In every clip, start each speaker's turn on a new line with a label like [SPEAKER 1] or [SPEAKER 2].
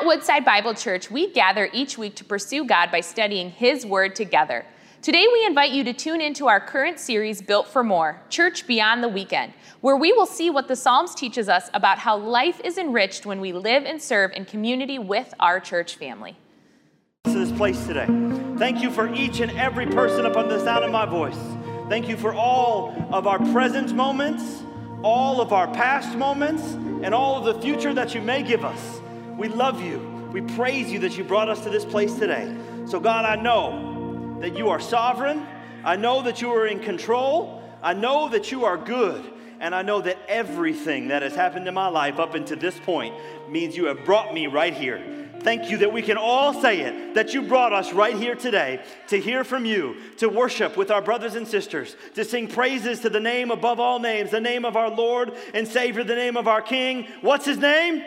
[SPEAKER 1] At Woodside Bible Church, we gather each week to pursue God by studying His Word together. Today, we invite you to tune into our current series, Built for More Church Beyond the Weekend, where we will see what the Psalms teaches us about how life is enriched when we live and serve in community with our church family.
[SPEAKER 2] This place today. Thank you for each and every person upon the sound of my voice. Thank you for all of our present moments, all of our past moments, and all of the future that you may give us. We love you. We praise you that you brought us to this place today. So, God, I know that you are sovereign. I know that you are in control. I know that you are good. And I know that everything that has happened in my life up until this point means you have brought me right here. Thank you that we can all say it, that you brought us right here today to hear from you, to worship with our brothers and sisters, to sing praises to the name above all names, the name of our Lord and Savior, the name of our King. What's his name?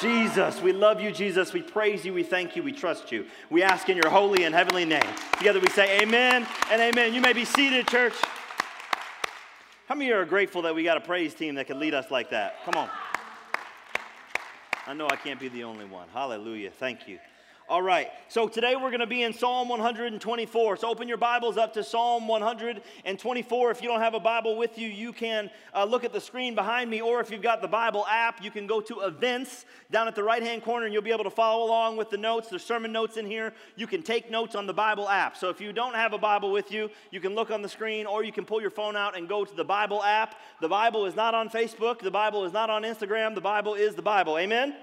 [SPEAKER 2] Jesus. We love you, Jesus. We praise you. We thank you. We trust you. We ask in your holy and heavenly name. Together we say amen and amen. You may be seated, church. How many are grateful that we got a praise team that can lead us like that? Come on. I know I can't be the only one. Hallelujah. Thank you. All right, so today we're going to be in Psalm 124. So open your Bibles up to Psalm 124. If you don't have a Bible with you, you can uh, look at the screen behind me, or if you've got the Bible app, you can go to events down at the right hand corner and you'll be able to follow along with the notes. There's sermon notes in here. You can take notes on the Bible app. So if you don't have a Bible with you, you can look on the screen, or you can pull your phone out and go to the Bible app. The Bible is not on Facebook, the Bible is not on Instagram, the Bible is the Bible. Amen?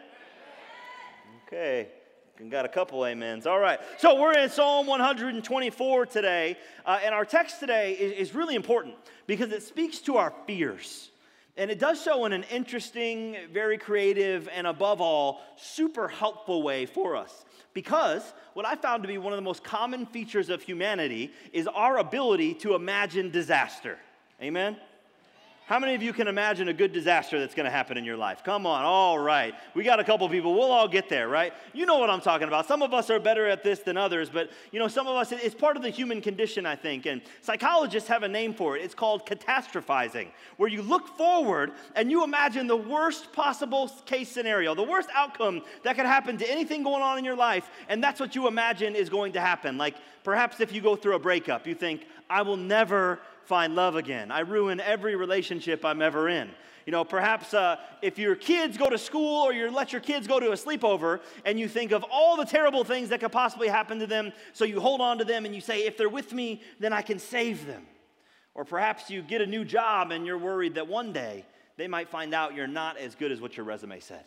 [SPEAKER 2] Okay. Got a couple amens. All right. So we're in Psalm 124 today. Uh, and our text today is, is really important because it speaks to our fears. And it does so in an interesting, very creative, and above all, super helpful way for us. Because what I found to be one of the most common features of humanity is our ability to imagine disaster. Amen? How many of you can imagine a good disaster that's going to happen in your life? Come on, all right. We got a couple people. We'll all get there, right? You know what I'm talking about. Some of us are better at this than others, but you know, some of us, it's part of the human condition, I think. And psychologists have a name for it. It's called catastrophizing, where you look forward and you imagine the worst possible case scenario, the worst outcome that could happen to anything going on in your life, and that's what you imagine is going to happen. Like perhaps if you go through a breakup, you think, I will never find love again. I ruin every relationship I'm ever in. You know, perhaps uh, if your kids go to school or you let your kids go to a sleepover and you think of all the terrible things that could possibly happen to them, so you hold on to them and you say, if they're with me, then I can save them. Or perhaps you get a new job and you're worried that one day they might find out you're not as good as what your resume said.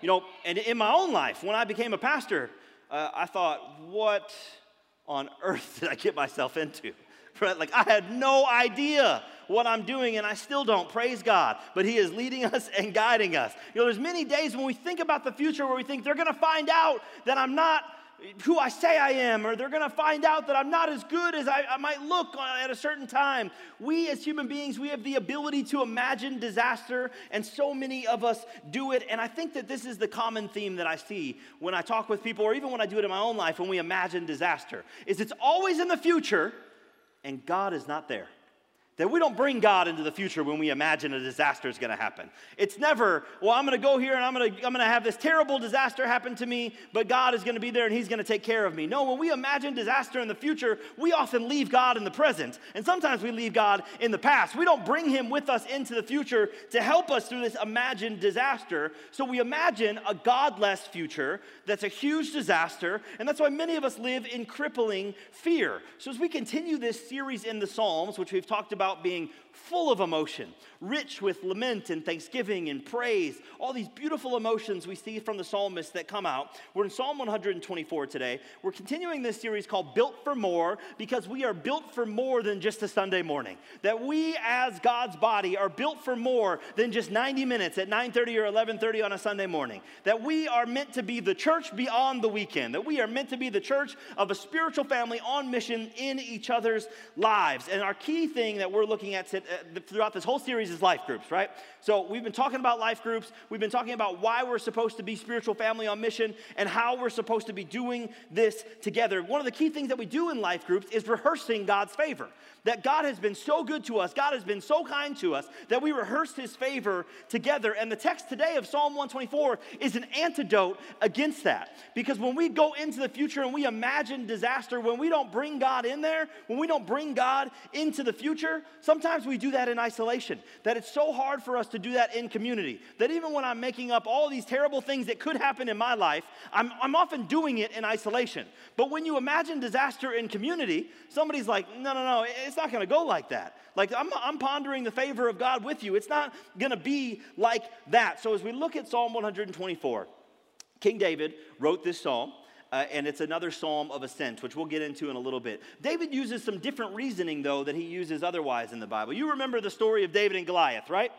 [SPEAKER 2] You know, and in my own life, when I became a pastor, uh, I thought, what on earth did I get myself into? Right? Like I had no idea what I'm doing, and I still don't. Praise God. But He is leading us and guiding us. You know, there's many days when we think about the future where we think they're going to find out that I'm not who I say I am, or they're going to find out that I'm not as good as I, I, might look at a certain time. We, as human beings, we have the ability to imagine disaster, and so many of us do it. And I think that this is the common theme that I see when I talk with people, or even when I do it in my own life when we imagine disaster. Is it's always in the future, and God is not there. That we don't bring God into the future when we imagine a disaster is to happen. It's never, well, I'm to go here and I'm to I'm to have this terrible disaster happen to me, but God is to be there and He's to take care of me. No, when we imagine disaster in the future, we often leave God in the present, and sometimes we leave God in the past. We don't bring Him with us into the future to help us through this imagined disaster. So we imagine a godless future that's a huge disaster, and that's why many of us live in crippling fear. So as we continue this series in the Psalms, which we've talked about about being full of emotion, rich with lament and thanksgiving and praise, all these beautiful emotions we see from the psalmist that come out. We're in Psalm 124 today. We're continuing this series called Built for More because we are built for more than just a Sunday morning. That we as God's body are built for more than just 90 minutes at 9:30 or 11:30 on a Sunday morning. That we are meant to be the church beyond the weekend. That we are meant to be the church of a spiritual family on mission in each other's lives. And our key thing that we're looking at uh, Uh, throughout this whole series is life groups, right? So we've been talking about life groups. We've been talking about why we're supposed to be spiritual family on mission and how we're supposed to be doing this together. One of the key things that we do in life groups is rehearsing God's favor. that God has been so good to us, God has been so kind to us, that we rehearse his favor together. And the text today of Psalm 124 is an antidote against that. Because when we go into the future and we imagine disaster, when we don't bring God in there, when we don't bring God into the future, sometimes we do that in isolation. That it's so hard for us to do that in community. That even when I'm making up all these terrible things that could happen in my life, I'm, I'm often doing it in isolation. But when you imagine disaster in community, somebody's like, no, no, no, it's not gonna go like that. Like, I'm, I'm pondering the favor of God with you. It's not gonna be like that. So, as we look at Psalm 124, King David wrote this psalm. Uh, and it's another psalm of ascent, which we'll get into in a little bit. David uses some different reasoning, though, that he uses otherwise in the Bible. You remember the story of David and Goliath, right?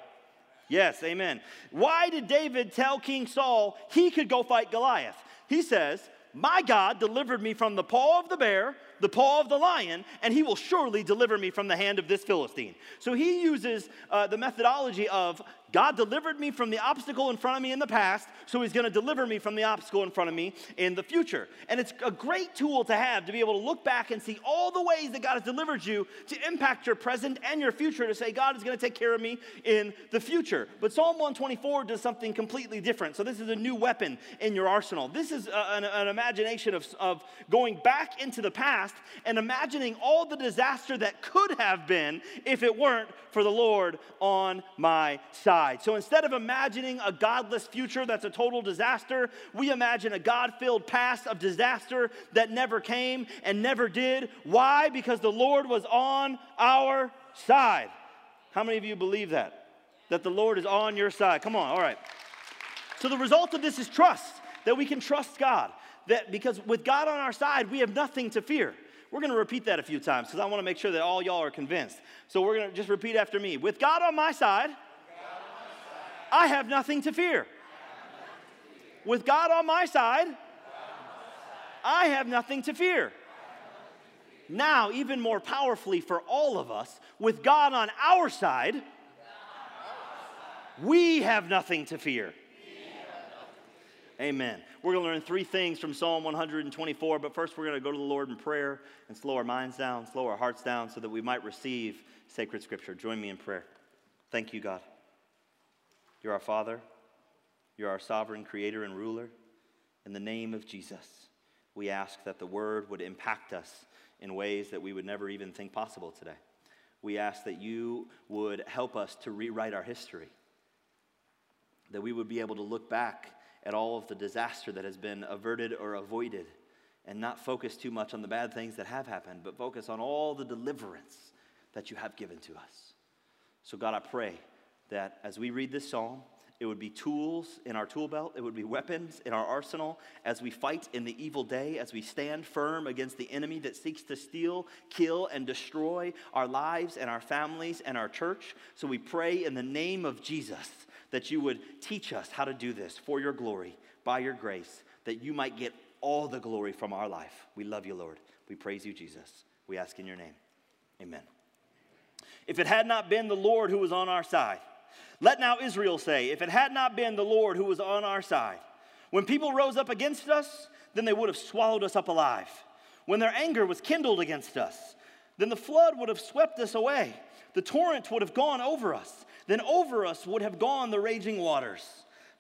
[SPEAKER 2] Yes, amen. Why did David tell King Saul he could go fight Goliath? He says, My God delivered me from the paw of the bear the paw of the lion, and he will surely deliver me from the hand of this Philistine. So he uses uh, the methodology of God delivered me from the obstacle in front of me in the past, so He's going to deliver me from the obstacle in front of me in the future. And it's a great tool to have to be able to look back and see all the ways that God has delivered you to impact your present and your future to say, God is going to take care of me in the future. But Psalm 124 does something completely different. So this is a new weapon in your arsenal. This is a, an, an imagination of, of going back into the past and imagining all the disaster that could have been if it weren't for the Lord on my side. So instead of imagining a godless future that's a total disaster, we imagine a God filled past of disaster that never came and never did. Why? Because the Lord was on our side. How many of you believe that? That the Lord is on your side. Come on, all right. So the result of this is trust, that we can trust God. That because with God on our side, we have nothing to fear. We're going to repeat that a few times because I want to make sure that all y'all are convinced. So we're going to just repeat after me. With God on my side, I have nothing to fear. With God on my side, I have nothing to fear. Now, even more powerfully for all of us, with God on our side, we have nothing to fear. Amen. We're going to learn three things from Psalm 124, but first we're going to go to the Lord in prayer and slow our minds down, slow our hearts down so that we might receive sacred scripture. Join me in prayer. Thank you, God. You're our Father. You're our sovereign creator and ruler. In the name of Jesus, we ask that the word would impact us in ways that we would never even think possible today. We ask that you would help us to rewrite our history, that we would be able to look back at all of the disaster that has been averted or avoided and not focus too much on the bad things that have happened, but focus on all the deliverance that you have given to us. So, God, I pray that as we read this psalm, it would be tools in our tool belt, it would be weapons in our arsenal as we fight in the evil day, as we stand firm against the enemy that seeks to steal, kill, and destroy our lives and our families and our church. So we pray in the name of Jesus that you would teach us how to do this for your glory, by your grace, that you might get all the glory from our life. We love you, Lord. We praise you, Jesus. We ask in your name. Amen. If it had not been the Lord who was on our side, let now Israel say, If it had not been the Lord who was on our side, when people rose up against us, then they would have swallowed us up alive. When their anger was kindled against us, then the flood would have swept us away. The torrent would have gone over us. Then over us would have gone the raging waters.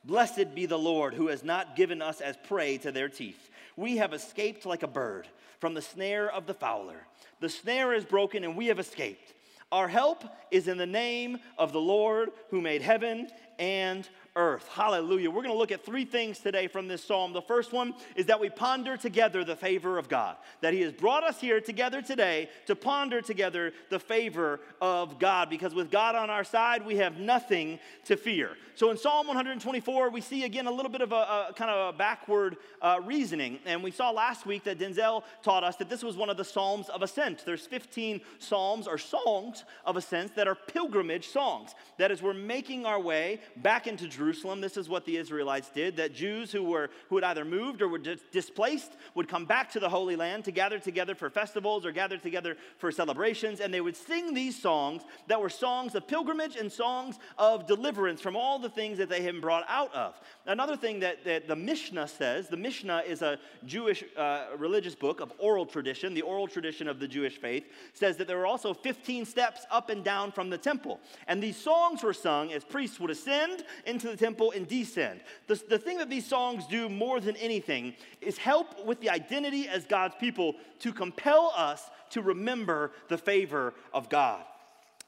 [SPEAKER 2] Blessed be the Lord who has not given us as prey to their teeth. We have escaped like a bird from the snare of the fowler. The snare is broken and we have escaped. Our help is in the name of the Lord who made heaven and earth. Hallelujah. We're going to look at three things today from this psalm. The first one is that we ponder together the favor of God, that He has brought us here together today to ponder together the favor of God, because with God on our side, we have nothing to fear. So in Psalm 124, we see again a little bit of a, a kind of a backward uh, reasoning. And we saw last week that Denzel taught us that this was one of the Psalms of Ascent. There's 15 Psalms or songs of ascent that are pilgrimage songs. That is, we're making our way back into Jerusalem Jerusalem. This is what the Israelites did that Jews who, were, who had either moved or were dis- displaced would come back to the Holy Land to gather together for festivals or gather together for celebrations, and they would sing these songs that were songs of pilgrimage and songs of deliverance from all the things that they had been brought out of. Another thing that, that the Mishnah says the Mishnah is a Jewish uh, religious book of oral tradition, the oral tradition of the Jewish faith, says that there were also 15 steps up and down from the temple. And these songs were sung as priests would ascend into the temple and descend. The, the thing that these songs do more than anything is help with the identity as God's people to compel us to remember the favor of God.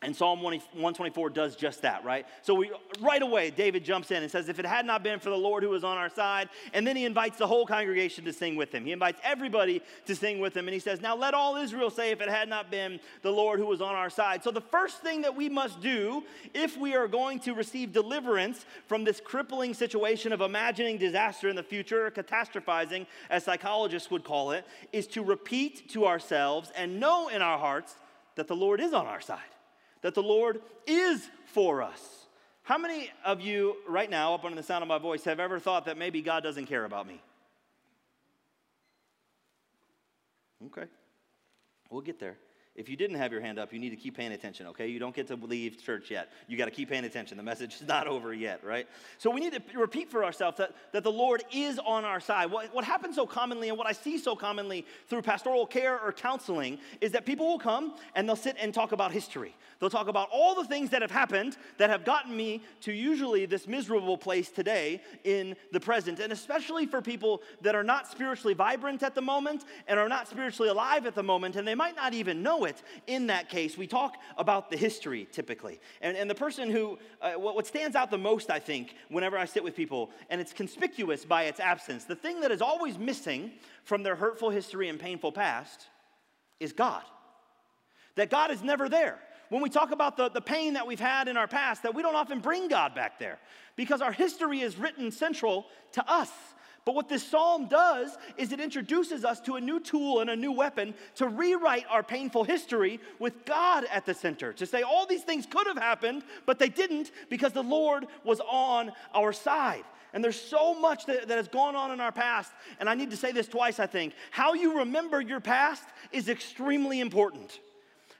[SPEAKER 2] And Psalm 124 does just that, right? So we right away David jumps in and says, "If it had not been for the Lord who was on our side," and then he invites the whole congregation to sing with him. He invites everybody to sing with him, and he says, "Now let all Israel say, if it had not been the Lord who was on our side." So the first thing that we must do if we are going to receive deliverance from this crippling situation of imagining disaster in the future, or catastrophizing, as psychologists would call it, is to repeat to ourselves and know in our hearts that the Lord is on our side that the Lord is for us. How many of you right now, up under the sound of my voice, have ever thought that maybe God doesn't care about me? Okay, we'll get there. If you didn't have your hand up, you need to keep paying attention, okay? You don't get to leave church yet. You got to keep paying attention. The message is not over yet, right? So we need to repeat for ourselves that, that the Lord is on our side. What, what happens so commonly and what I see so commonly through pastoral care or counseling is that people will come and they'll sit and talk about history. They'll talk about all the things that have happened that have gotten me to usually this miserable place today in the present. And especially for people that are not spiritually vibrant at the moment and are not spiritually alive at the moment, and they might not even know it in that case, we talk about the history typically. And, and the person who, uh, what, what stands out the most, I think, whenever I sit with people, and it's conspicuous by its absence, the thing that is always missing from their hurtful history and painful past is God. That God is never there when we talk about the, the pain that we've had in our past, that we don't often bring God back there because our history is written central to us. But what this psalm does is it introduces us to a new tool and a new weapon to rewrite our painful history with God at the center. To say all these things could have happened, but they didn't because the Lord was on our side. And there's so much that, that has gone on in our past. And I need to say this twice, I think. How you remember your past is extremely important.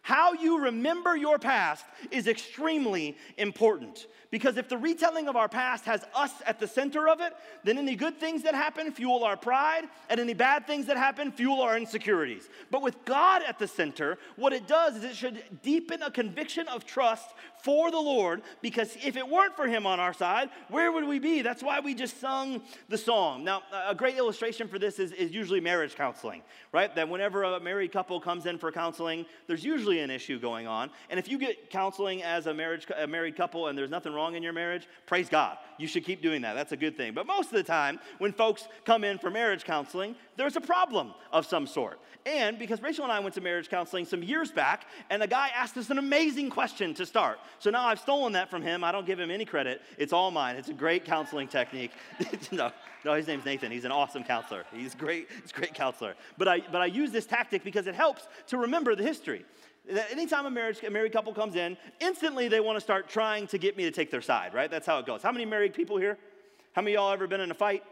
[SPEAKER 2] How you remember your past is extremely important. Because if the retelling of our past has us at the center of it, then any good things that happen fuel our pride, and any bad things that happen fuel our insecurities. But with God at the center, what it does is it should deepen a conviction of trust for the Lord, because if it weren't for Him on our side, where would we be? That's why we just sung the song. Now, a great illustration for this is, is usually marriage counseling, right? That whenever a married couple comes in for counseling, there's usually an issue going on. And if you get counseling as a, marriage, a married couple and there's nothing wrong in your marriage, praise God. You should keep doing that. That's a good thing. But most of the time, when folks come in for marriage counseling, there's a problem of some sort. And because Rachel and I went to marriage counseling some years back, and a guy asked us an amazing question to start. So now I've stolen that from him. I don't give him any credit. It's all mine. It's a great counseling technique. no, no, his name's Nathan. He's an awesome counselor. He's great. He's a great counselor. But I, but I use this tactic because it helps to remember the history that anytime a, marriage, a married couple comes in, instantly they want to start trying to get me to take their side, right? That's how it goes. How many married people here? How many of y'all ever been in a fight?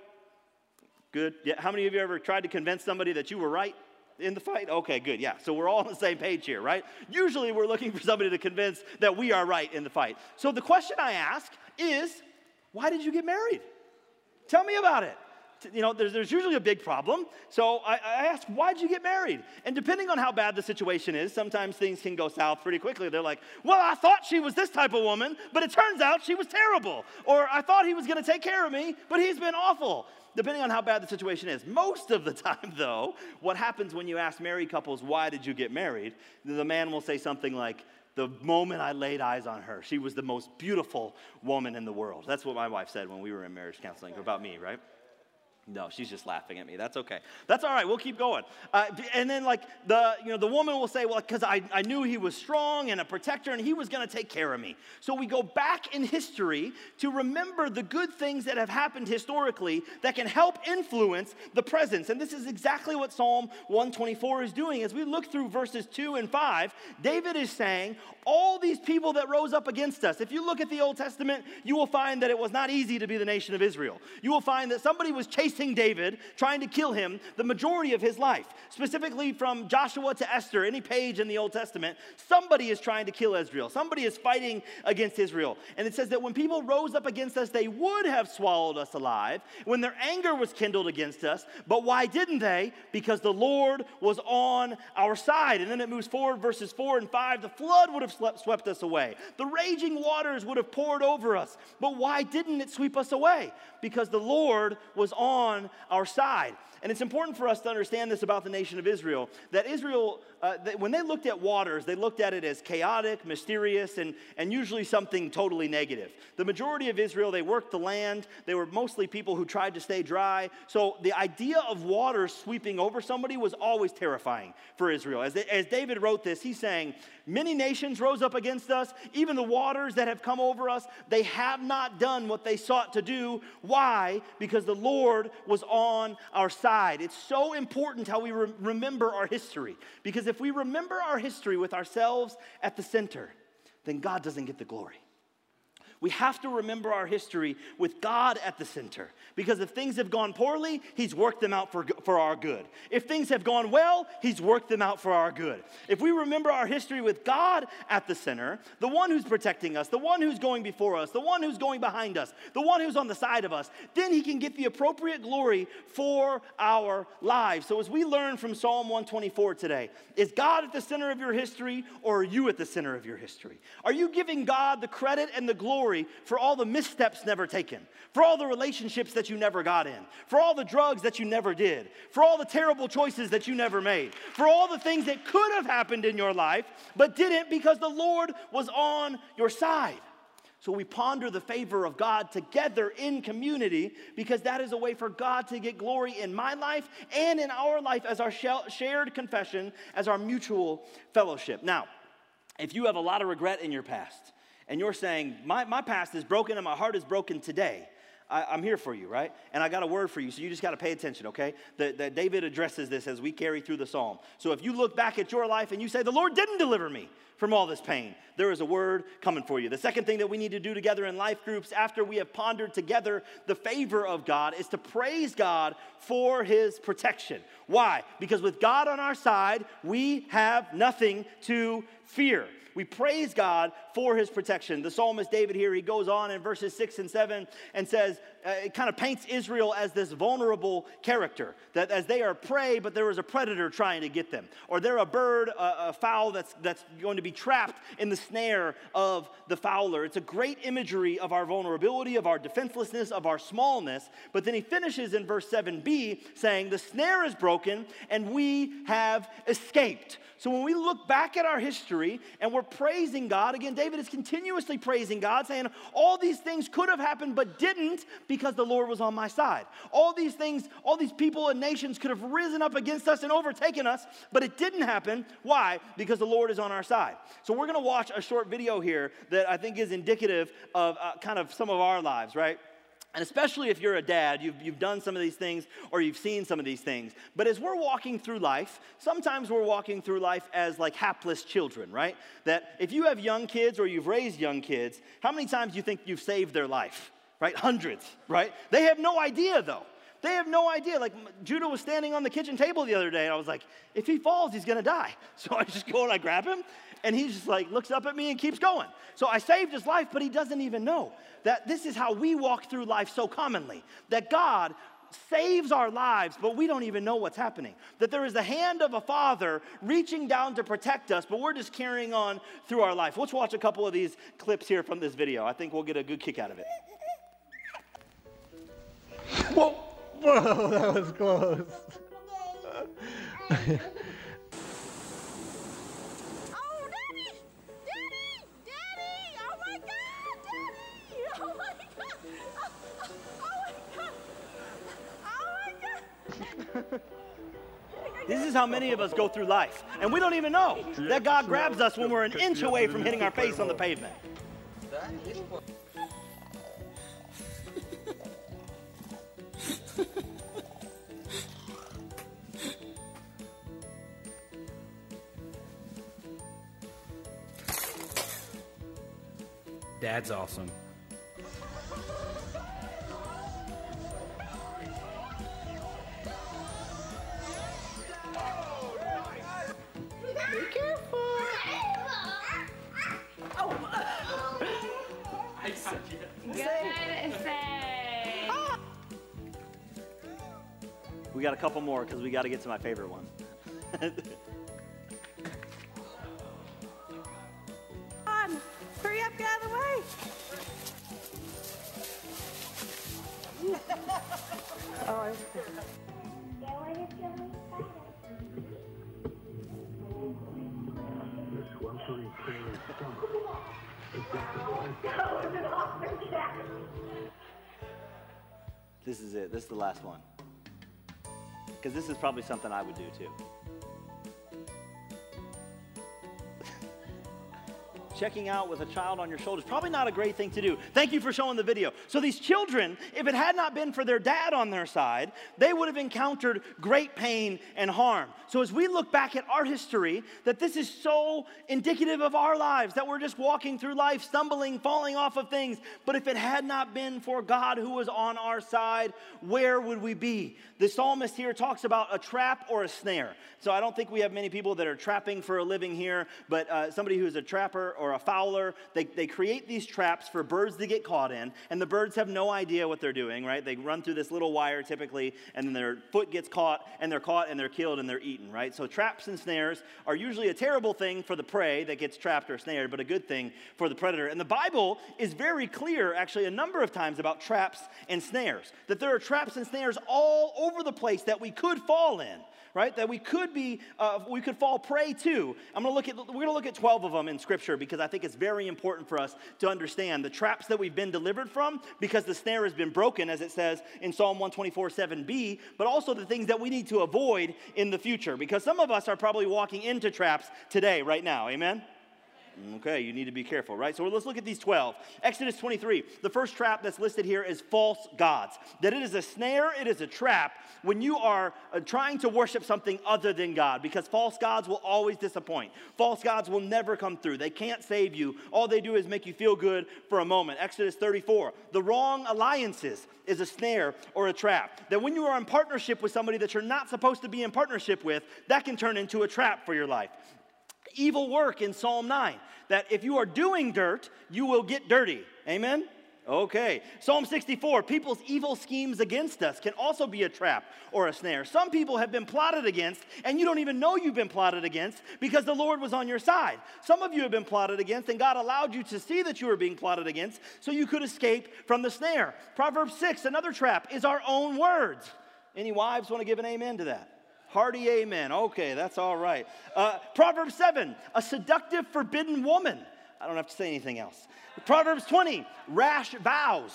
[SPEAKER 2] Good. Yeah. How many of you ever tried to convince somebody that you were right in the fight? Okay, good. Yeah. So we're all on the same page here, right? Usually we're looking for somebody to convince that we are right in the fight. So the question I ask is, why did you get married? Tell me about it you know, there's, there's usually a big problem. So I, I asked, why'd you get married? And depending on how bad the situation is, sometimes things can go south pretty quickly. They're like, well, I thought she was this type of woman, but it turns out she was terrible. Or I thought he was going to take care of me, but he's been awful. Depending on how bad the situation is. Most of the time, though, what happens when you ask married couples, why did you get married? The man will say something like, the moment I laid eyes on her, she was the most beautiful woman in the world. That's what my wife said when we were in marriage counseling about me, right? No, she's just laughing at me. That's okay. That's all right. We'll keep going. Uh, and then, like the you know, the woman will say, "Well, because I, I knew he was strong and a protector, and he was going to take care of me." So we go back in history to remember the good things that have happened historically that can help influence the presence. And this is exactly what Psalm 124 is doing. As we look through verses two and five, David is saying, "All these people that rose up against us. If you look at the Old Testament, you will find that it was not easy to be the nation of Israel. You will find that somebody was chasing." Chasing David, trying to kill him the majority of his life. Specifically from Joshua to Esther, any page in the Old Testament, somebody is trying to kill Israel. Somebody is fighting against Israel. And it says that when people rose up against us, they would have swallowed us alive when their anger was kindled against us. But why didn't they? Because the Lord was on our side. And then it moves forward, verses 4 and 5. The flood would have swept us away, the raging waters would have poured over us. But why didn't it sweep us away? Because the Lord was on our side. And it's important for us to understand this about the nation of Israel that Israel, uh, when they looked at waters, they looked at it as chaotic, mysterious, and, and usually something totally negative. The majority of Israel, they worked the land. They were mostly people who tried to stay dry. So the idea of water sweeping over somebody was always terrifying for Israel. As, they, as David wrote this, he's saying, Many nations rose up against us, even the waters that have come over us. They have not done what they sought to do. Why? Because the Lord was on our side. It's so important how we re- remember our history. Because if we remember our history with ourselves at the center, then God doesn't get the glory. We have to remember our history with God at the center. Because if things have gone poorly, He's worked them out for, for our good. If things have gone well, He's worked them out for our good. If we remember our history with God at the center, the one who's protecting us, the one who's going before us, the one who's going behind us, the one who's on the side of us, then He can get the appropriate glory for our lives. So as we learn from Psalm 124 today, is God at the center of your history or are you at the center of your history? Are you giving God the credit and the glory? Glory for all the missteps never taken, for all the relationships that you never got in, for all the drugs that you never did, for all the terrible choices that you never made, for all the things that could have happened in your life but didn't because the Lord was on your side. So we ponder the favor of God together in community because that is a way for God to get glory in my life and in our life as our shared confession, as our mutual fellowship. Now, if you have a lot of regret in your past, and you're saying, my, my past is broken and my heart is broken today, I, am here for you, right? And I got a word for you, so you just got to pay attention, okay? That, that David addresses this as we carry through the psalm. So if you look back at your life and you say, The Lord didn't deliver me from all this pain, there is a word coming for you. The second thing that we need to do together in life groups after we have pondered together the favor of God is to praise God for his protection. Why? Because with God on our side, we have nothing to fear. We praise God for his protection. The psalmist David here, he goes on in verses six and seven and says, uh, it kind of paints Israel as this vulnerable character, that as they are prey, but there is a predator trying to get them. Or they're a bird, a, a fowl that's, that's going to be trapped in the snare of the fowler. It's a great imagery of our vulnerability, of our defenselessness, of our smallness. But then he finishes in verse 7b saying, The snare is broken and we have escaped. So when we look back at our history and we're praising God, again, David is continuously praising God, saying, All these things could have happened but didn't because the Lord was on my side. All these things, all these people and nations could have risen up against us and overtaken us, but it didn't happen. Why? Because the Lord is on our side. So we're going to watch a short video here that I think is indicative of uh, kind of some of our lives, right? And especially if you're a dad, you've, you've done some of these things or you've seen some of these things. But as we're walking through life, sometimes we're walking through life as like hapless children, right? That if you have young kids or you've raised young kids, how many times do you think you've saved their life? Right? Hundreds, right? They have no idea though. They have no idea. Like Judah was standing on the kitchen table the other day, and I was like, if he falls, he's gonna die. So I just go and I grab him, and he just like looks up at me and keeps going. So I saved his life, but he doesn't even know that this is how we walk through life so commonly. That God saves our lives, but we don't even know what's happening. That there is the hand of a father reaching down to protect us, but we're just carrying on through our life. Let's watch a couple of these clips here from this video. I think we'll get a good kick out of it.
[SPEAKER 3] Whoa! Whoa, that was close.
[SPEAKER 4] Oh,
[SPEAKER 3] Daddy! Daddy! Daddy! Oh my God! Daddy! Oh my God! Oh, my God! Oh my God!
[SPEAKER 2] This is how many of us go through life. And we don't even know that God grabs us when we're an inch away from hitting our face on the pavement.
[SPEAKER 5] Dad's awesome.
[SPEAKER 2] Got a couple more because we got to get to my favorite one. this is probably something I would do too. checking out with a child on your shoulders. Probably not a great thing to do. Thank you for showing the video. So, these children, if it had not been for their dad on their side, they would have encountered great pain and harm. So, as we look back at our history, that this is so indicative of our lives, that we're just walking through life, stumbling, falling off of things. But if it had not been for God who was on our side, where would we be? The psalmist here talks about a trap or a snare. So, I don't think we have many people that are trapping for a living here, but uh, somebody who's a trapper or a fowler. They, they create these traps for birds to get caught in, and the birds have no idea what they're doing, right? They run through this little wire typically, and then their foot gets caught, and they're caught, and they're killed, and they're eaten, right? So traps and snares are usually a terrible thing for the prey that gets trapped or snared, but a good thing for the predator. And the Bible is very clear, actually, a number of times about traps and snares, that there are traps and snares all over the place that we could fall in right? That we could be, uh, we could fall prey to. I'm going to look at, we're going to look at 12 of them in Scripture because I think it's very important for us to understand the traps that we've been delivered from because the snare has been broken, as it says in Psalm 124, 7b, but also the things that we need to avoid in the future because some of us are probably walking into traps today, right now. Amen? Okay, you need to be careful, right? So let's look at these 12. Exodus 23. The first trap that's listed here is false gods. That it is a snare, it is a trap when you are uh, trying to worship something other than God, because false gods will always disappoint. False gods will never come through. They can't save you. All they do is make you feel good for a moment. Exodus 34. The wrong alliances is a snare or a trap. That when you are in partnership with somebody that you're not supposed to be in partnership with, that can turn into a trap for your life evil work in Psalm 9 that if you are doing dirt, you will get dirty. Amen? Okay. Psalm 64 people's evil schemes against us can also be a trap or a snare. Some people have been plotted against, and you don't even know you've been plotted against because the Lord was on your side. Some of you have been plotted against, and God allowed you to see that you were being plotted against so you could escape from the snare. Proverbs 6, another trap, is our own words. Any wives want to give an amen to that? Hearty amen. Okay, that's all right. Uh, Proverbs 7, a seductive, forbidden woman. I don't have to say anything else. Proverbs 20, rash vows.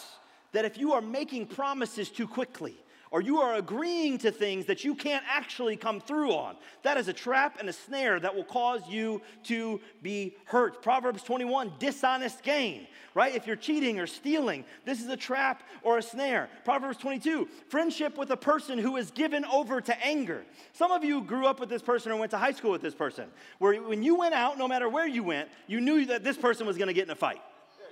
[SPEAKER 2] That if you are making promises too quickly, or you are agreeing to things that you can't actually come through on. That is a trap and a snare that will cause you to be hurt. Proverbs 21, dishonest gain, right? If you're cheating or stealing, this is a trap or a snare. Proverbs 22, friendship with a person who is given over to anger. Some of you grew up with this person or went to high school with this person, where when you went out, no matter where you went, you knew that this person was gonna get in a fight,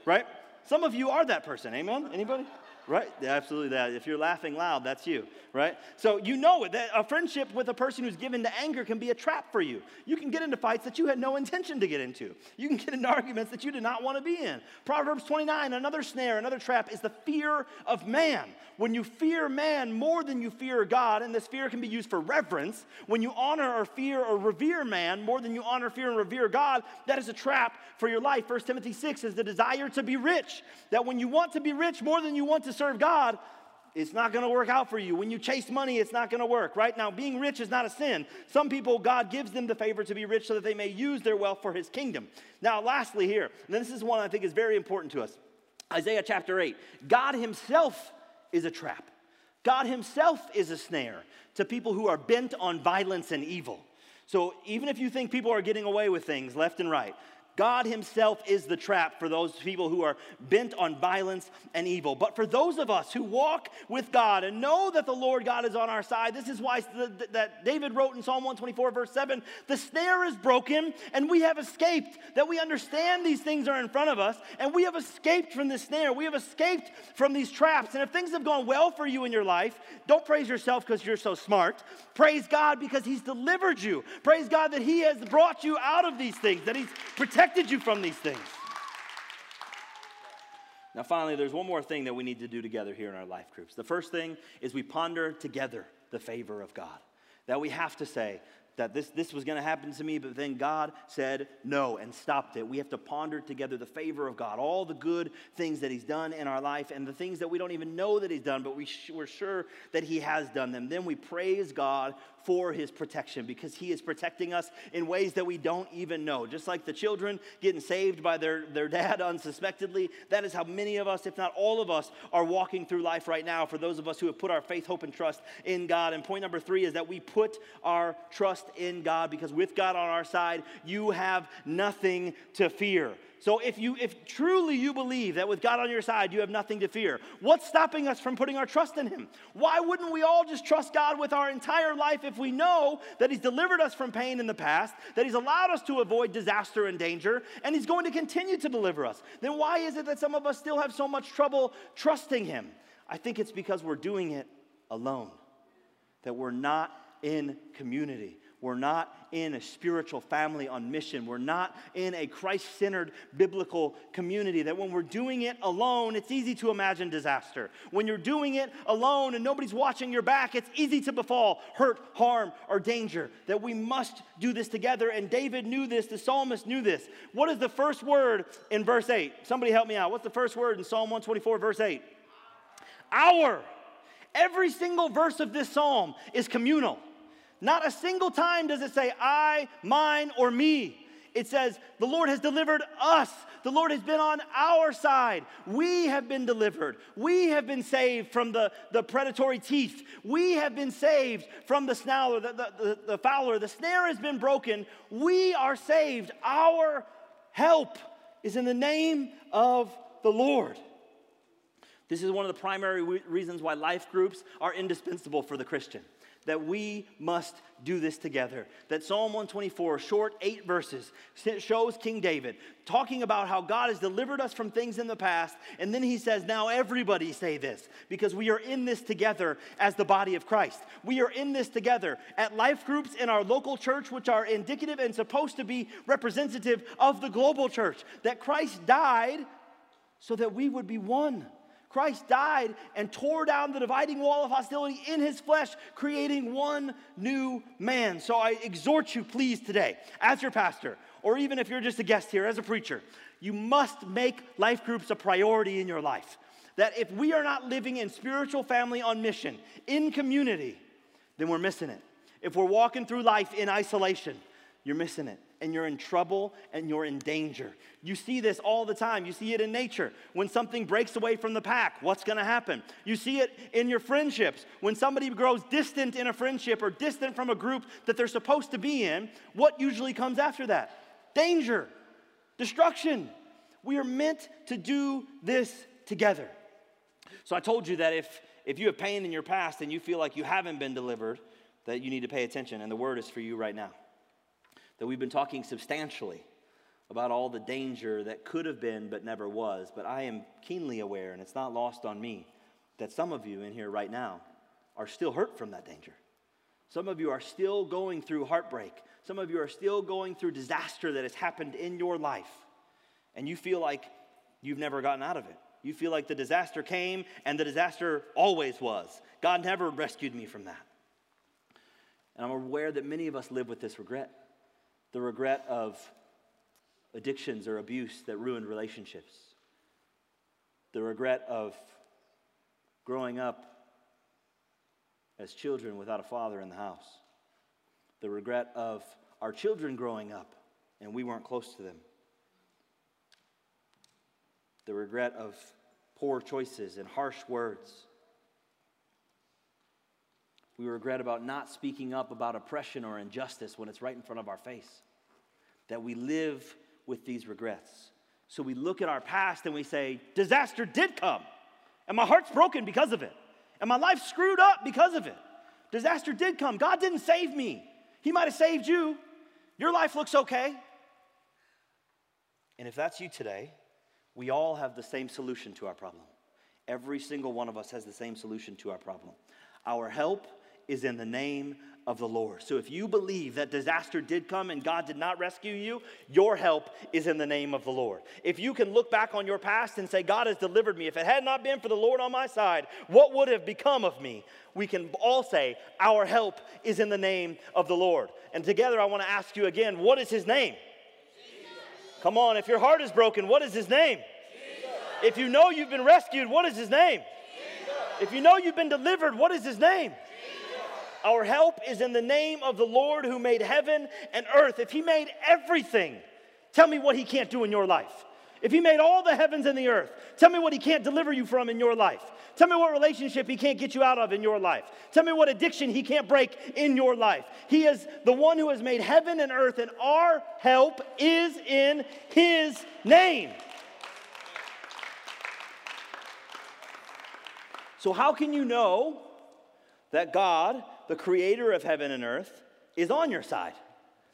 [SPEAKER 2] right? Some of you are that person, amen? Anybody? Right? Absolutely that. If you're laughing loud, that's you, right? So you know that a friendship with a person who's given to anger can be a trap for you. You can get into fights that you had no intention to get into. You can get into arguments that you did not want to be in. Proverbs 29, another snare, another trap is the fear of man. When you fear man more than you fear God, and this fear can be used for reverence, when you honor or fear or revere man more than you honor, fear, and revere God, that is a trap for your life. 1 Timothy 6 is the desire to be rich. That when you want to be rich more than you want to serve God, it's not going to work out for you. When you chase money, it's not going to work, right? Now, being rich is not a sin. Some people, God gives them the favor to be rich so that they may use their wealth for his kingdom. Now, lastly, here, and this is one I think is very important to us Isaiah chapter 8. God himself is a trap. God Himself is a snare to people who are bent on violence and evil. So even if you think people are getting away with things left and right, God Himself is the trap for those people who are bent on violence and evil. But for those of us who walk with God and know that the Lord God is on our side, this is why that David wrote in Psalm 124, verse 7 the snare is broken and we have escaped. That we understand these things are in front of us and we have escaped from the snare. We have escaped from these traps. And if things have gone well for you in your life, don't praise yourself because you're so smart. Praise God because He's delivered you. Praise God that He has brought you out of these things, that He's protected protected you from these things. Now, finally, there's one more thing that we need to do together here in our life groups. The first thing is we ponder together the favor of God. That we have to say, that this, this was going to happen to me, but then God said no and stopped it. We have to ponder together the favor of God, all the good things that He's done in our life, and the things that we don't even know that He's done, but we sh- we're sure that He has done them. Then we praise God for His protection because He is protecting us in ways that we don't even know. Just like the children getting saved by their, their dad unsuspectedly, that is how many of us, if not all of us, are walking through life right now for those of us who have put our faith, hope, and trust in God. And point number three is that we put our trust in God because with God on our side, you have nothing to fear. So if you if truly you believe that with God on your side you have nothing to fear, what's stopping us from putting our trust in him? Why wouldn't we all just trust God with our entire life if we know that he's delivered us from pain in the past, that he's allowed us to avoid disaster and danger, and he's going to continue to deliver us? Then why is it that some of us still have so much trouble trusting him? I think it's because we're doing it alone. That we're not in community. We're not in a spiritual family on mission. We're not in a Christ centered biblical community. That when we're doing it alone, it's easy to imagine disaster. When you're doing it alone and nobody's watching your back, it's easy to befall hurt, harm, or danger. That we must do this together. And David knew this, the psalmist knew this. What is the first word in verse 8? Somebody help me out. What's the first word in Psalm 124, verse 8? Our. Every single verse of this psalm is communal. Not a single time does it say I, mine, or me. It says, The Lord has delivered us. The Lord has been on our side. We have been delivered. We have been saved from the, the predatory teeth. We have been saved from the snarler, the, the, the, the fowler. The snare has been broken. We are saved. Our help is in the name of the Lord. This is one of the primary reasons why life groups are indispensable for the Christian that we must do this together. That Psalm 124, short eight verses, shows King David talking about how God has delivered us from things in the past. And then he says, Now everybody say this, because we are in this together as the body of Christ. We are in this together at life groups in our local church, which are indicative and supposed to be representative of the global church. That Christ died so that we would be one. Christ died and tore down the dividing wall of hostility in his flesh, creating one new man. So I exhort you, please, today, as your pastor, or even if you're just a guest here, as a preacher, you must make life groups a priority in your life. That if we are not living in spiritual family on mission, in community, then we're missing it. If we're walking through life in isolation, you're missing it and you're in trouble and you're in danger. You see this all the time. You see it in nature. When something breaks away from the pack, what's going to happen? You see it in your friendships. When somebody grows distant in a friendship or distant from a group that they're supposed to be in, what usually comes after that? Danger, destruction. We are meant to do this together. So I told you that if if you have pain in your past and you feel like you haven't been delivered, that you need to pay attention and the word is for you right now that we've been talking substantially about all the danger that could have been but never was. But I am keenly aware, and it's not lost on me, that some of you in here right now are still hurt from that danger. Some of you are still going through heartbreak. Some of you are still going through disaster that has happened in your life. And you feel like you've never gotten out of it. You feel like the disaster came and the disaster always was. God never rescued me from that. And I'm aware that many of us live with this regret the regret of addictions or abuse that ruined relationships, the regret of growing up as children without a father in the house, the regret of our children growing up and we weren't close to them, the regret of poor choices and harsh words, We regret about not speaking up about oppression or injustice when it's right in front of our face. That we live with these regrets. So we look at our past and we say, disaster did come, and my heart's broken because of it, and my life screwed up because of it. Disaster did come. God didn't save me. He might have saved you. Your life looks okay. And if that's you today, we all have the same solution to our problem. Every single one of us has the same solution to our problem. Our help is in the name of the Lord. So if you believe that disaster did come and God did not rescue you, your help is in the name of the Lord. If you can look back on your past and say, God has delivered me, if it had not been for the Lord on my side, what would have become of me? We can all say, Our help is in the name of the Lord. And together, I want to ask you again, what is his name? Come on, if your heart is broken, what is his name? Jesus. If you know you've been rescued, what is his name? If you know you've been delivered, what is his name? Our help is in the name of the Lord who made heaven and earth. If He made everything, tell me what He can't do in your life. If He made all the heavens and the earth, tell me what He can't deliver you from in your life. Tell me what relationship He can't get you out of in your life. Tell me what addiction He can't break in your life. He is the one who has made heaven and earth, and our help is in His name. So, how can you know that God the creator of heaven and earth, is on your side.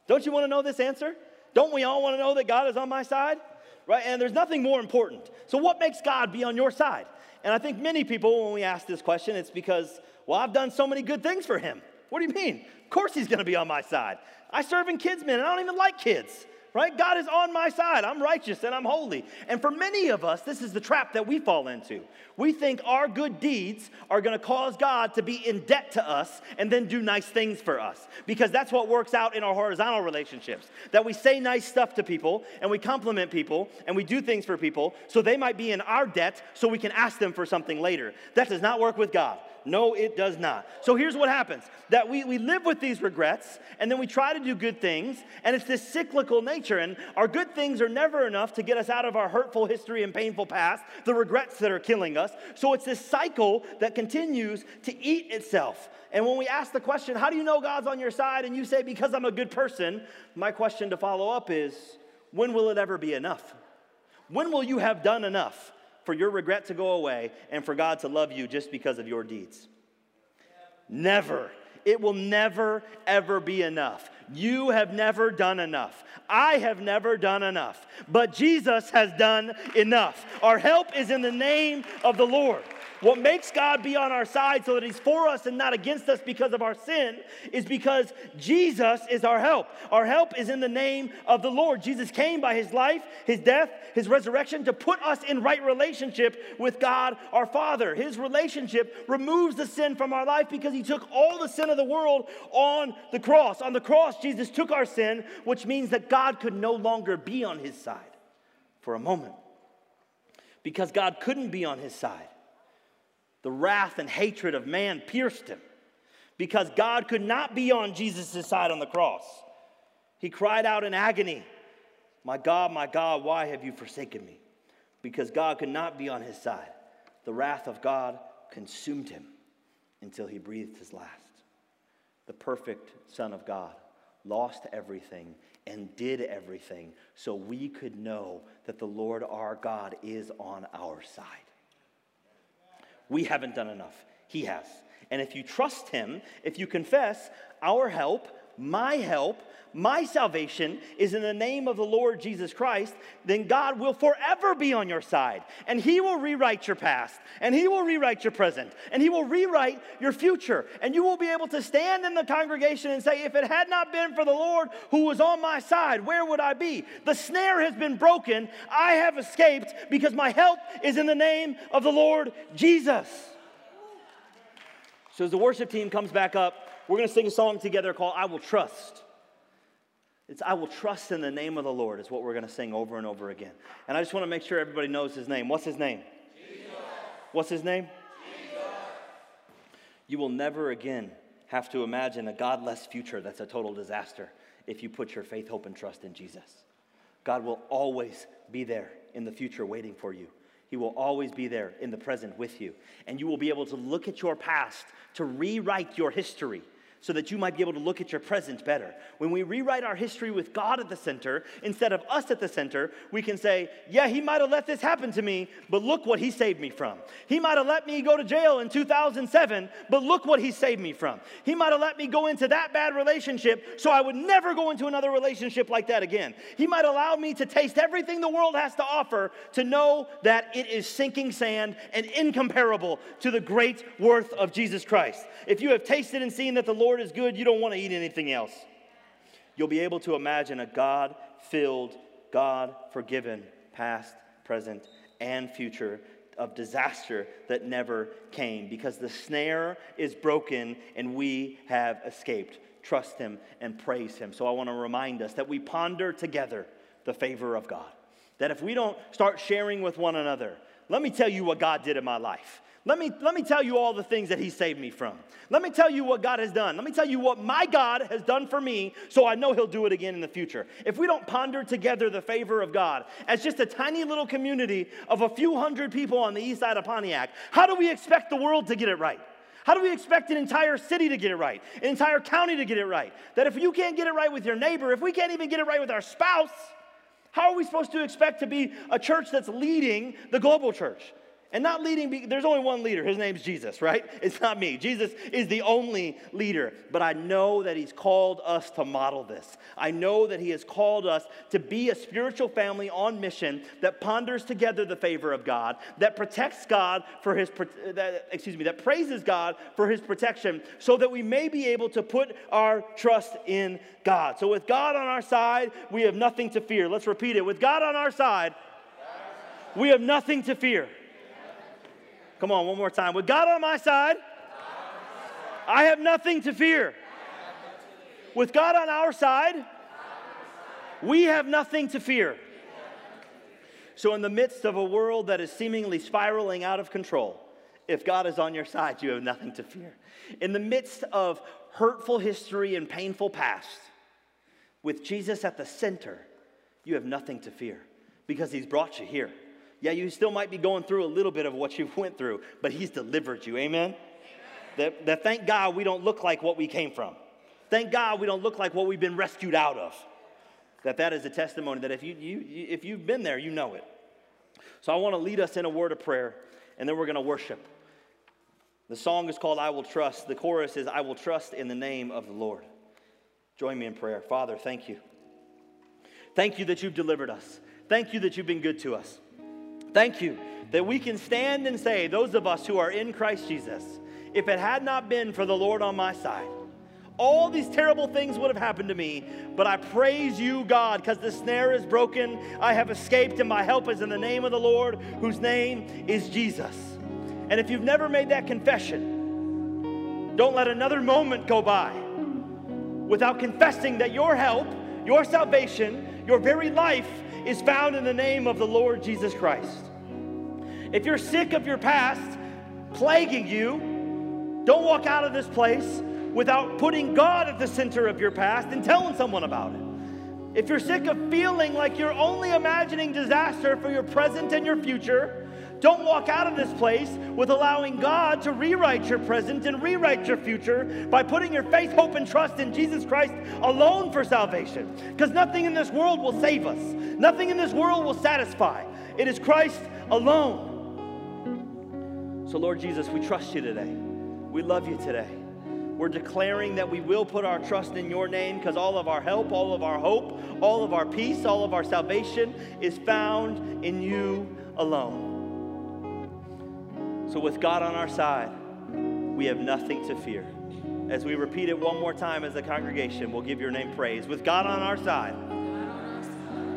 [SPEAKER 2] Don't you want to know this answer? Don't we all want to know that God is on my side? Right? And there's nothing more important. So, what makes God be on your side? And I think many people, when we ask this question, it's because, well, I've done so many good things for him. What do you mean? Of course, he's going to be on my side. I serve in kids' men, and I don't even like kids right? God is on my side. I'm righteous and I'm holy. And for many of us, this is the trap that we fall into. We think our good deeds are going to cause God to be in debt to us and then do nice things for us because that's what works out in our horizontal relationships. That we say nice stuff to people and we compliment people and we do things for people so they might be in our debt so we can ask them for something later. That does not work with God. No, it does not. So here's what happens that we, we live with these regrets and then we try to do good things, and it's this cyclical nature. And our good things are never enough to get us out of our hurtful history and painful past, the regrets that are killing us. So it's this cycle that continues to eat itself. And when we ask the question, how do you know God's on your side? And you say, because I'm a good person, my question to follow up is, when will it ever be enough? When will you have done enough? For your regret to go away and for God to love you just because of your deeds. Never. It will never, ever be enough. You have never done enough. I have never done enough. But Jesus has done enough. Our help is in the name of the Lord. What makes God be on our side so that He's for us and not against us because of our sin is because Jesus is our help. Our help is in the name of the Lord. Jesus came by His life, His death, His resurrection to put us in right relationship with God our Father. His relationship removes the sin from our life because He took all the sin of the world on the cross. On the cross, Jesus took our sin, which means that God could no longer be on His side for a moment because God couldn't be on his side the wrath and hatred of man pierced him because God could not be on Jesus' side on the cross. He cried out in agony, My God, my God, why have you forsaken me? Because God could not be on his side. The wrath of God consumed him until he breathed his last. The perfect Son of God lost everything and did everything so we could know that the Lord our God is on our side. We haven't done enough. He has. And if you trust Him, if you confess, our help, my help, my salvation is in the name of the Lord Jesus Christ, then God will forever be on your side. And He will rewrite your past, and He will rewrite your present, and He will rewrite your future. And you will be able to stand in the congregation and say, If it had not been for the Lord who was on my side, where would I be? The snare has been broken. I have escaped because my help is in the name of the Lord Jesus. So as the worship team comes back up, we're going to sing a song together called I Will Trust. It's I will trust in the name of the Lord, is what we're going to sing over and over again. And I just want to make sure everybody knows his name. What's his name? Jesus. What's his name? Jesus. You will never again have to imagine a godless future that's a total disaster if you put your faith, hope, and trust in Jesus. God will always be there in the future waiting for you. He will always be there in the present with you. And you will be able to look at your past to rewrite your history so that you might be able to look at your present better. When we rewrite our history with God at the center, instead of us at the center, we can say, Yeah, He might have let this happen to me, but look what He saved me from. He might have let me go to jail in 2007, but look what He saved me from. He might have let me go into that bad relationship so I would never go into another relationship like that again. He might allow me to taste everything the world has to offer to know that it is sinking sand and incomparable to the great worth of Jesus Christ. If you have tasted and seen that the Lord Lord is good, you don't want to eat anything else. You'll be able to imagine a God filled, God forgiven, past, present, and future of disaster that never came because the snare is broken and we have escaped. Trust Him and praise Him. So I want to remind us that we ponder together the favor of God. That if we don't start sharing with one another, let me tell you what God did in my life. Let me, let me tell you all the things that He saved me from. Let me tell you what God has done. Let me tell you what my God has done for me so I know He'll do it again in the future. If we don't ponder together the favor of God as just a tiny little community of a few hundred people on the east side of Pontiac, how do we expect the world to get it right? How do we expect an entire city to get it right, an entire county to get it right? That if you can't get it right with your neighbor, if we can't even get it right with our spouse, how are we supposed to expect to be a church that's leading the global church? And not leading, there's only one leader. His name's Jesus, right? It's not me. Jesus is the only leader. But I know that He's called us to model this. I know that He has called us to be a spiritual family on mission that ponders together the favor of God, that protects God for His, that, excuse me, that praises God for His protection, so that we may be able to put our trust in God. So with God on our side, we have nothing to fear. Let's repeat it. With God on our side, we have nothing to fear. Come on, one more time. With God on my side, I have nothing to fear. With God on our side, we have nothing to fear. So, in the midst of a world that is seemingly spiraling out of control, if God is on your side, you have nothing to fear. In the midst of hurtful history and painful past, with Jesus at the center, you have nothing to fear because He's brought you here. Yeah, you still might be going through a little bit of what you went through, but He's delivered you. Amen? Amen. That, that thank God we don't look like what we came from. Thank God we don't look like what we've been rescued out of. That that is a testimony that if, you, you, if you've been there, you know it. So I want to lead us in a word of prayer, and then we're going to worship. The song is called I Will Trust. The chorus is I will trust in the name of the Lord. Join me in prayer. Father, thank you. Thank you that you've delivered us. Thank you that you've been good to us. Thank you that we can stand and say, those of us who are in Christ Jesus, if it had not been for the Lord on my side, all these terrible things would have happened to me, but I praise you, God, because the snare is broken. I have escaped, and my help is in the name of the Lord, whose name is Jesus. And if you've never made that confession, don't let another moment go by without confessing that your help, your salvation, your very life is found in the name of the Lord Jesus Christ. If you're sick of your past plaguing you, don't walk out of this place without putting God at the center of your past and telling someone about it. If you're sick of feeling like you're only imagining disaster for your present and your future, don't walk out of this place with allowing God to rewrite your present and rewrite your future by putting your faith, hope, and trust in Jesus Christ alone for salvation. Because nothing in this world will save us, nothing in this world will satisfy. It is Christ alone. So, Lord Jesus, we trust you today. We love you today. We're declaring that we will put our trust in your name because all of our help, all of our hope, all of our peace, all of our salvation is found in you alone. So, with God on our side, we have nothing to fear. As we repeat it one more time as a congregation, we'll give your name praise. With God on our side,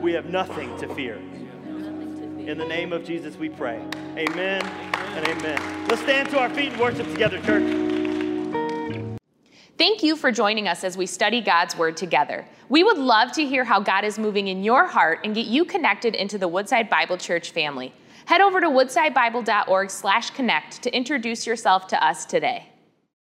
[SPEAKER 2] we have nothing to fear. In the name of Jesus, we pray. Amen and amen. Let's stand to our feet and worship together, church.
[SPEAKER 1] Thank you for joining us as we study God's Word together. We would love to hear how God is moving in your heart and get you connected into the Woodside Bible Church family. Head over to woodsidebible.org/connect to introduce yourself to us today.